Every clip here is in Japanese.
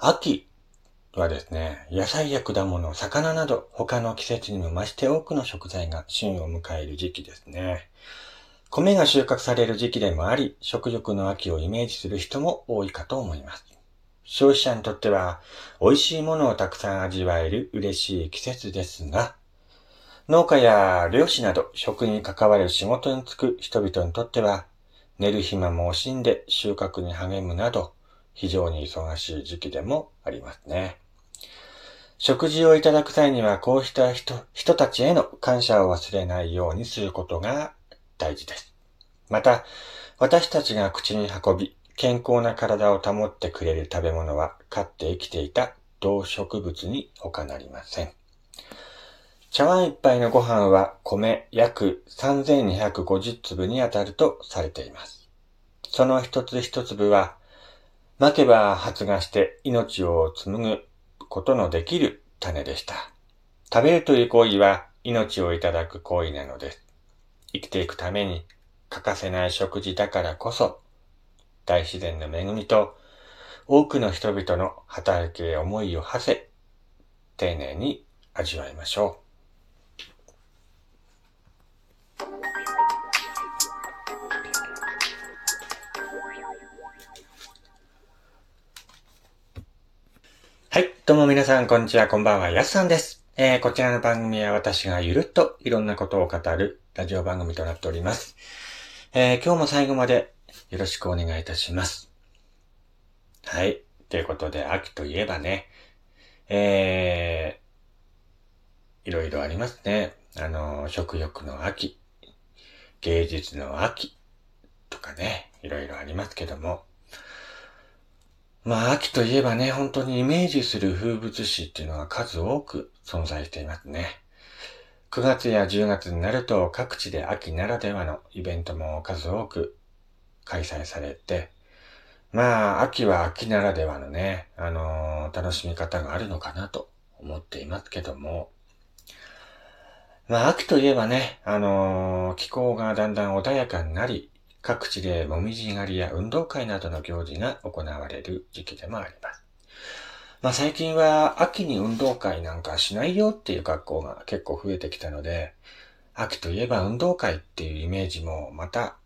秋はですね、野菜や果物、魚など他の季節にも増して多くの食材が旬を迎える時期ですね。米が収穫される時期でもあり、食欲の秋をイメージする人も多いかと思います。消費者にとっては美味しいものをたくさん味わえる嬉しい季節ですが、農家や漁師など食に関わる仕事に就く人々にとっては、寝る暇も惜しんで収穫に励むなど、非常に忙しい時期でもありますね。食事をいただく際には、こうした人、人たちへの感謝を忘れないようにすることが大事です。また、私たちが口に運び、健康な体を保ってくれる食べ物は、飼って生きていた動植物に他なりません。茶碗一杯のご飯は米約3250粒にあたるとされています。その一つ一粒は、巻けば発芽して命を紡ぐことのできる種でした。食べるという行為は命をいただく行為なのです。生きていくために欠かせない食事だからこそ、大自然の恵みと多くの人々の働きへ思いを馳せ、丁寧に味わいましょう。どうも皆さん、こんにちは。こんばんは。やすさんです。えー、こちらの番組は私がゆるっといろんなことを語るラジオ番組となっております。えー、今日も最後までよろしくお願いいたします。はい。ということで、秋といえばね、えー、いろいろありますね。あの、食欲の秋、芸術の秋とかね、いろいろありますけども、まあ、秋といえばね、本当にイメージする風物詩っていうのが数多く存在していますね。9月や10月になると各地で秋ならではのイベントも数多く開催されて、まあ、秋は秋ならではのね、あのー、楽しみ方があるのかなと思っていますけども、まあ、秋といえばね、あのー、気候がだんだん穏やかになり、各地でもみじ狩りや運動会などの行事が行われる時期でもあります。まあ最近は秋に運動会なんかしないよっていう学校が結構増えてきたので、秋といえば運動会っていうイメージもまた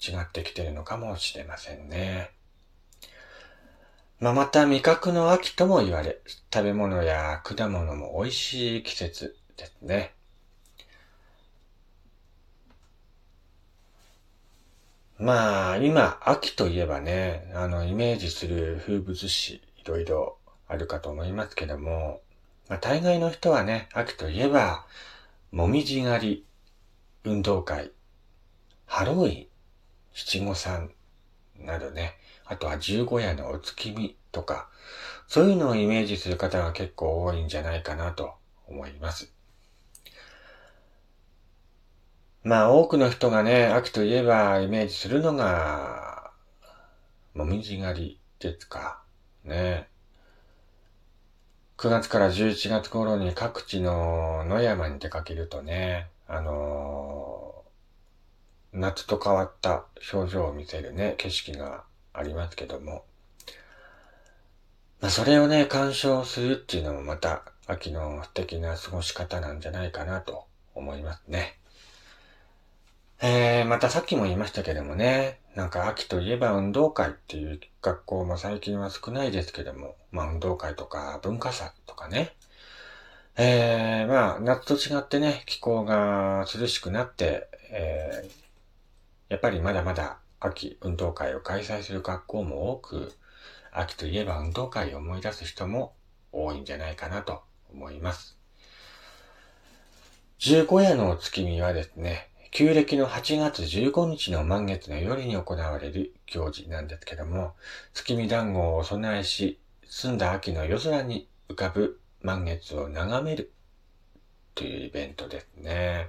違ってきてるのかもしれませんね。まあ、また味覚の秋とも言われ、食べ物や果物も美味しい季節ですね。まあ、今、秋といえばね、あの、イメージする風物詩、いろいろあるかと思いますけども、まあ、大概の人はね、秋といえば、もみじ狩り、運動会、ハロウィン、七五三などね、あとは十五夜のお月見とか、そういうのをイメージする方が結構多いんじゃないかなと思います。まあ多くの人がね、秋といえばイメージするのが、もみじ狩りですか。ね。9月から11月頃に各地の野山に出かけるとね、あのー、夏と変わった表情を見せるね、景色がありますけども。まあそれをね、鑑賞するっていうのもまた秋の素敵な過ごし方なんじゃないかなと思いますね。またさっきも言いましたけどもね、なんか秋といえば運動会っていう学校も最近は少ないですけども、まあ運動会とか文化祭とかね、えー、まあ夏と違ってね、気候が涼しくなって、えー、やっぱりまだまだ秋運動会を開催する学校も多く、秋といえば運動会を思い出す人も多いんじゃないかなと思います。15夜の月見はですね、旧暦の8月15日の満月の夜に行われる行事なんですけども、月見団子をお供えし、澄んだ秋の夜空に浮かぶ満月を眺めるというイベントですね。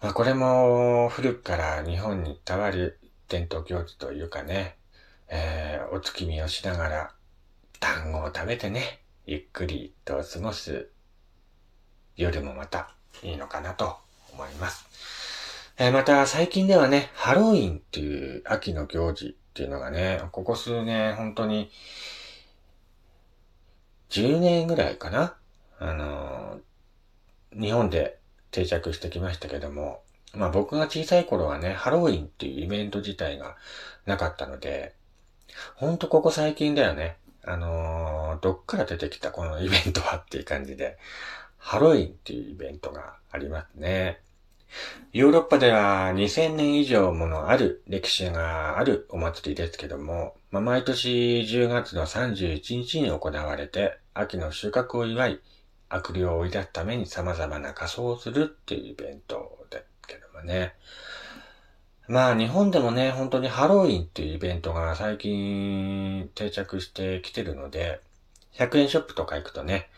まあこれも古くから日本に伝わる伝統行事というかね、えー、お月見をしながら団子を食べてね、ゆっくりと過ごす夜もまたいいのかなと思います。えー、また最近ではね、ハロウィンっていう秋の行事っていうのがね、ここ数年本当に10年ぐらいかなあのー、日本で定着してきましたけども、まあ僕が小さい頃はね、ハロウィンっていうイベント自体がなかったので、ほんとここ最近だよね。あのー、どっから出てきたこのイベントはっていう感じで、ハロウィンっていうイベントがありますね。ヨーロッパでは2000年以上ものある歴史があるお祭りですけども、まあ、毎年10月の31日に行われて、秋の収穫を祝い、悪霊を追い出すために様々な仮装をするっていうイベントですけどもね。まあ日本でもね、本当にハロウィンっていうイベントが最近定着してきてるので、100円ショップとか行くとね、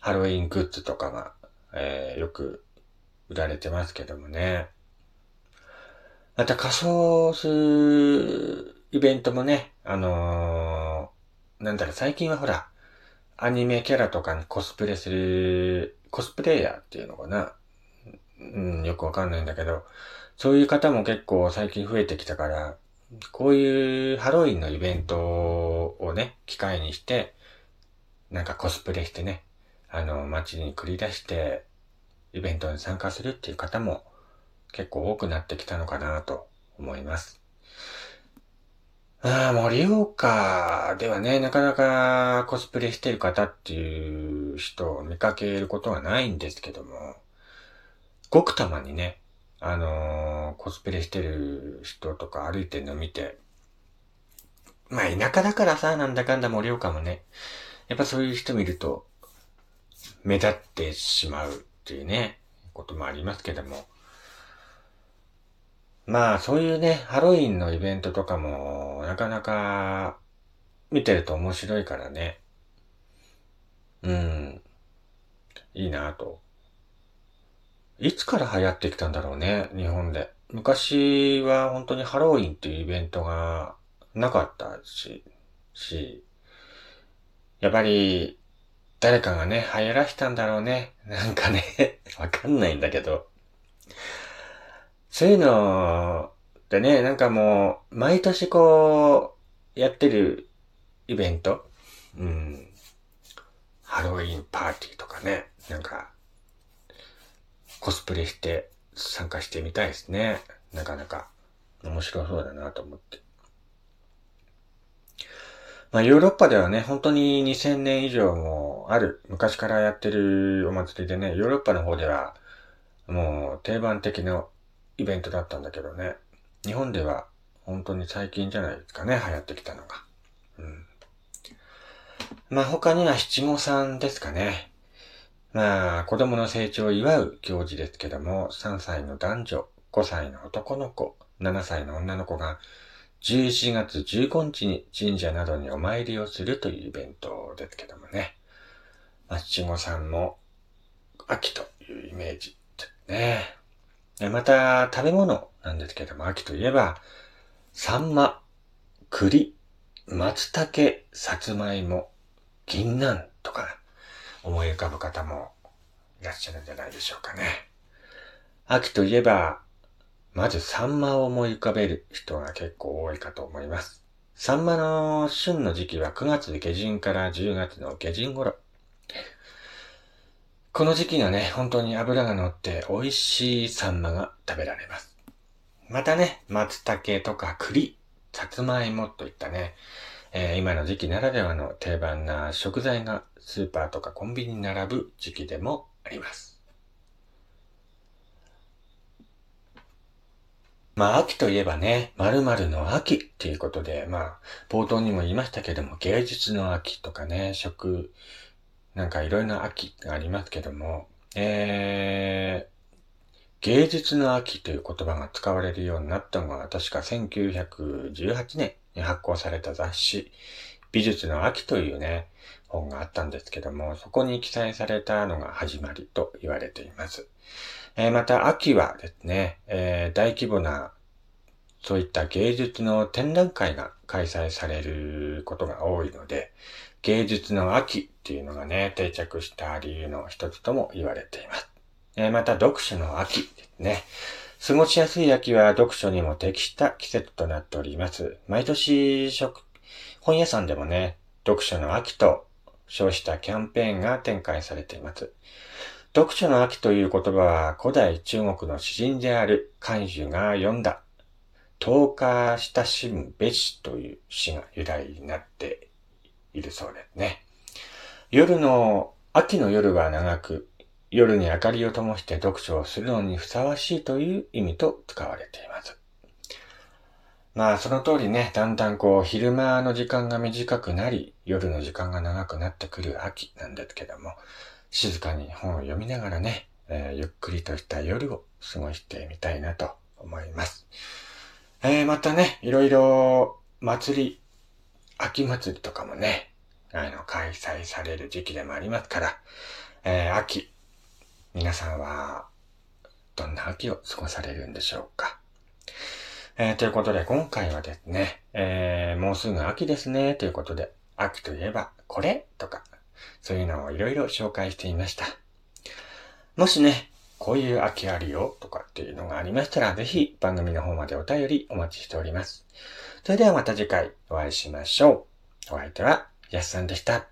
ハロウィングッズとかが、えー、よく売られてますけどもね。また仮装するイベントもね、あのー、なんだろ、最近はほら、アニメキャラとかにコスプレする、コスプレイヤーっていうのかな？うん、よくわかんないんだけど、そういう方も結構最近増えてきたから、こういうハロウィンのイベントをね、機会にして、なんかコスプレしてね、あの、街に繰り出して、イベントに参加するっていう方も結構多くなってきたのかなと思います。ああ、盛岡ではね、なかなかコスプレしてる方っていう人を見かけることはないんですけども、ごくたまにね、あのー、コスプレしてる人とか歩いてるの見て、まあ田舎だからさ、なんだかんだ盛岡もね、やっぱそういう人見ると、目立ってしまうっていうね、こともありますけども。まあ、そういうね、ハロウィンのイベントとかも、なかなか、見てると面白いからね。うん。いいなと。いつから流行ってきたんだろうね、日本で。昔は本当にハロウィンっていうイベントがなかったし、し、やっぱり誰かがね、流行らしたんだろうね。なんかね、わかんないんだけど。そういうのってね、なんかもう、毎年こう、やってるイベント。うん。ハロウィンパーティーとかね。なんか、コスプレして参加してみたいですね。なかなか面白そうだなと思って。まあ、ヨーロッパではね、本当に2000年以上もある、昔からやってるお祭りでね、ヨーロッパの方では、もう定番的なイベントだったんだけどね、日本では本当に最近じゃないですかね、流行ってきたのが。うん。まあ、他には七五三ですかね。まあ、子供の成長を祝う行事ですけども、3歳の男女、5歳の男の子、7歳の女の子が11月15日に神社などにお参りをするというイベントですけどもね。まあ、七五三も秋というイメージですね。また、食べ物なんですけども、秋といえば、サンマ、栗、松茸、さつまいも、銀杏とか思い浮かぶ方もいらっしゃるんじゃないでしょうかね。秋といえば、まずサンマを思い浮かべる人が結構多いかと思います。サンマの旬の時期は9月下旬から10月の下旬頃。この時期がね、本当に脂が乗って美味しいサンマが食べられます。またね、松茸とか栗、さつまいもといったね、えー、今の時期ならではの定番な食材がスーパーとかコンビニに並ぶ時期でもあります。まあ、秋といえばね、〇〇の秋っていうことで、まあ、冒頭にも言いましたけども、芸術の秋とかね、食、なんかいろいろな秋がありますけども、えー、芸術の秋という言葉が使われるようになったのは、確か1918年に発行された雑誌、美術の秋というね、本があったんですけども、そこに記載されたのが始まりと言われています。えー、また秋はですね、えー、大規模なそういった芸術の展覧会が開催されることが多いので、芸術の秋っていうのがね、定着した理由の一つとも言われています。えー、また読書の秋ですね。過ごしやすい秋は読書にも適した季節となっております。毎年、本屋さんでもね、読書の秋と称したキャンペーンが展開されています。読書の秋という言葉は古代中国の詩人である漢樹が読んだ10日親しむべしという詩が由来になっているそうですね。夜の、秋の夜は長く、夜に明かりを灯して読書をするのにふさわしいという意味と使われています。まあその通りね、だんだんこう昼間の時間が短くなり、夜の時間が長くなってくる秋なんですけども、静かに本を読みながらね、えー、ゆっくりとした夜を過ごしてみたいなと思います。えー、またね、いろいろ祭り、秋祭りとかもね、あの、開催される時期でもありますから、えー、秋、皆さんは、どんな秋を過ごされるんでしょうか。えー、ということで、今回はですね、えー、もうすぐ秋ですね、ということで、秋といえば、これとか、そういうのをいろいろ紹介していました。もしね、こういう秋あるよとかっていうのがありましたら、ぜひ番組の方までお便りお待ちしております。それではまた次回お会いしましょう。お相手はやすさんでした。